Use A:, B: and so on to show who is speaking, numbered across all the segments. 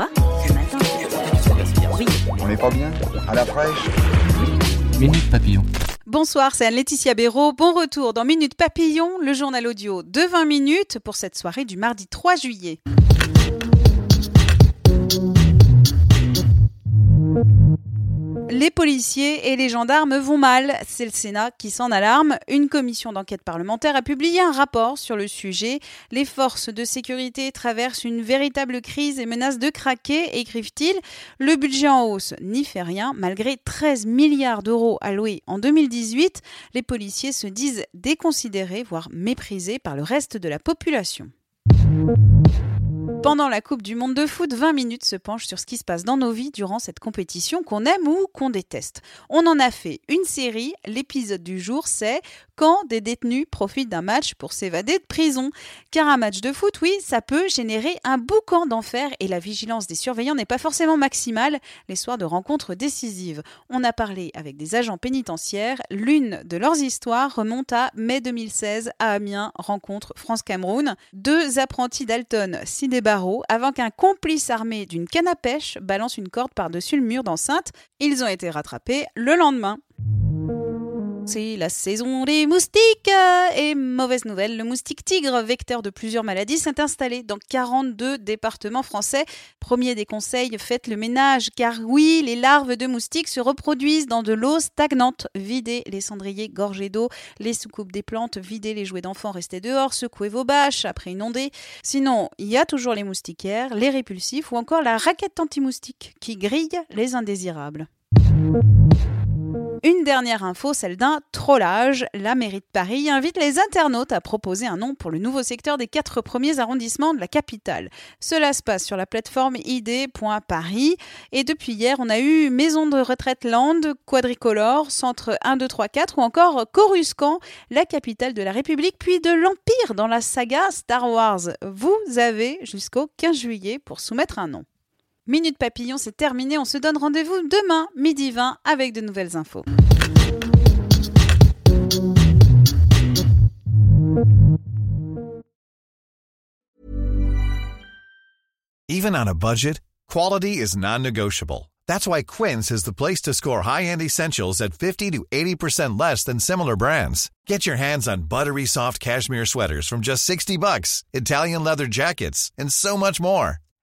A: Quoi Ce matin Oui.
B: On n'est pas bien À la fraîche
C: Minute Papillon.
D: Bonsoir, c'est Anne-Laetitia Béraud. Bon retour dans Minute Papillon, le journal audio de 20 minutes pour cette soirée du mardi 3 juillet. Les policiers et les gendarmes vont mal. C'est le Sénat qui s'en alarme. Une commission d'enquête parlementaire a publié un rapport sur le sujet. Les forces de sécurité traversent une véritable crise et menacent de craquer, écrivent-ils. Le budget en hausse n'y fait rien. Malgré 13 milliards d'euros alloués en 2018, les policiers se disent déconsidérés, voire méprisés par le reste de la population. Pendant la Coupe du Monde de foot, 20 minutes se penchent sur ce qui se passe dans nos vies durant cette compétition qu'on aime ou qu'on déteste. On en a fait une série, l'épisode du jour c'est quand des détenus profitent d'un match pour s'évader de prison. Car un match de foot, oui, ça peut générer un boucan d'enfer et la vigilance des surveillants n'est pas forcément maximale les soirs de rencontres décisives. On a parlé avec des agents pénitentiaires, l'une de leurs histoires remonte à mai 2016 à Amiens, rencontre France-Cameroun. Deux apprentis d'Alton, des avant qu'un complice armé d'une canne à pêche balance une corde par-dessus le mur d'enceinte. Ils ont été rattrapés le lendemain. C'est la saison des moustiques Et mauvaise nouvelle, le moustique tigre, vecteur de plusieurs maladies, s'est installé dans 42 départements français. Premier des conseils, faites le ménage, car oui, les larves de moustiques se reproduisent dans de l'eau stagnante. Videz les cendriers gorgés d'eau, les soucoupes des plantes, videz les jouets d'enfants restés dehors, secouez vos bâches après inonder. Sinon, il y a toujours les moustiquaires, les répulsifs ou encore la raquette anti-moustique qui grille les indésirables. Une dernière info, celle d'un trollage. La mairie de Paris invite les internautes à proposer un nom pour le nouveau secteur des quatre premiers arrondissements de la capitale. Cela se passe sur la plateforme id.paris. Et depuis hier, on a eu Maison de retraite Land, Quadricolore, Centre 1, 2, 3, 4 ou encore Coruscant, la capitale de la République, puis de l'Empire dans la saga Star Wars. Vous avez jusqu'au 15 juillet pour soumettre un nom. Minute Papillon, c'est terminé. On se donne rendez-vous demain, midi 20, avec de nouvelles infos.
E: Even on a budget, quality is non-negotiable. That's why Quince is the place to score high-end essentials at 50 to 80% less than similar brands. Get your hands on buttery soft cashmere sweaters from just 60 bucks, Italian leather jackets, and so much more.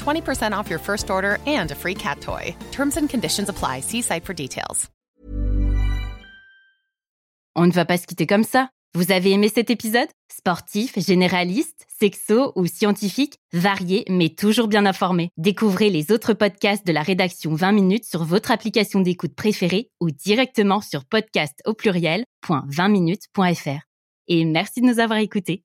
F: 20% off your first order and a free cat toy. Terms and conditions apply. See site for details.
G: On ne va pas se quitter comme ça. Vous avez aimé cet épisode? Sportif, généraliste, sexo ou scientifique, varié mais toujours bien informé. Découvrez les autres podcasts de la rédaction 20 minutes sur votre application d'écoute préférée ou directement sur podcast au pluriel.20minutes.fr. Et merci de nous avoir écoutés.